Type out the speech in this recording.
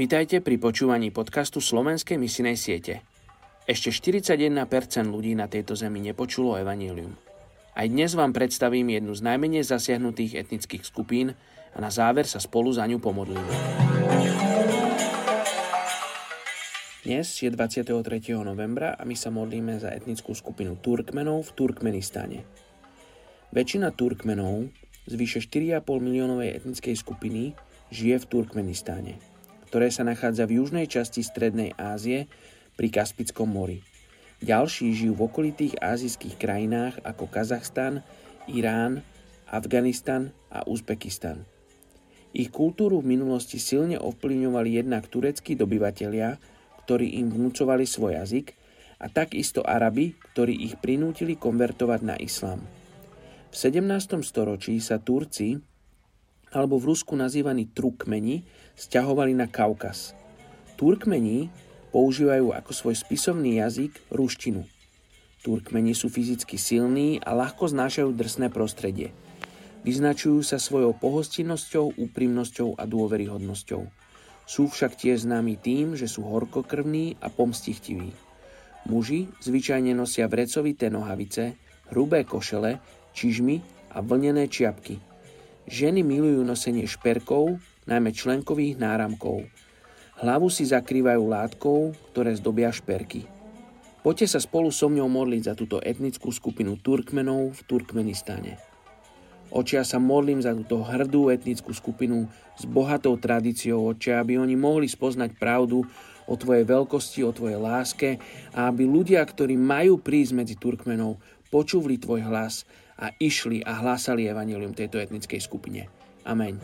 Vítajte pri počúvaní podcastu Slovenskej misinej siete. Ešte 41% ľudí na tejto zemi nepočulo evanílium. Aj dnes vám predstavím jednu z najmenej zasiahnutých etnických skupín a na záver sa spolu za ňu pomodlíme. Dnes je 23. novembra a my sa modlíme za etnickú skupinu Turkmenov v Turkmenistane. Väčšina Turkmenov z vyše 4,5 miliónovej etnickej skupiny žije v Turkmenistáne ktoré sa nachádza v južnej časti Strednej Ázie pri Kaspickom mori. Ďalší žijú v okolitých azijských krajinách ako Kazachstan, Irán, Afganistan a Uzbekistan. Ich kultúru v minulosti silne ovplyvňovali jednak tureckí dobyvatelia, ktorí im vnúcovali svoj jazyk, a takisto Arabi, ktorí ich prinútili konvertovať na islám. V 17. storočí sa Turci alebo v Rusku nazývaní Trukmeni, stiahovali na Kaukaz. Turkmeni používajú ako svoj spisovný jazyk ruštinu. Turkmeni sú fyzicky silní a ľahko znášajú drsné prostredie. Vyznačujú sa svojou pohostinnosťou, úprimnosťou a dôveryhodnosťou. Sú však tiež známi tým, že sú horkokrvní a pomstichtiví. Muži zvyčajne nosia vrecovité nohavice, hrubé košele, čižmy a vlnené čiapky – Ženy milujú nosenie šperkov, najmä členkových náramkov. Hlavu si zakrývajú látkou, ktoré zdobia šperky. Poďte sa spolu so mňou modliť za túto etnickú skupinu Turkmenov v Turkmenistane. Očia sa modlím za túto hrdú etnickú skupinu s bohatou tradíciou očia, aby oni mohli spoznať pravdu o Tvojej veľkosti, o Tvojej láske a aby ľudia, ktorí majú prísť medzi Turkmenov, počúvli Tvoj hlas a išli a hlásali evanelium tejto etnickej skupine. Amen.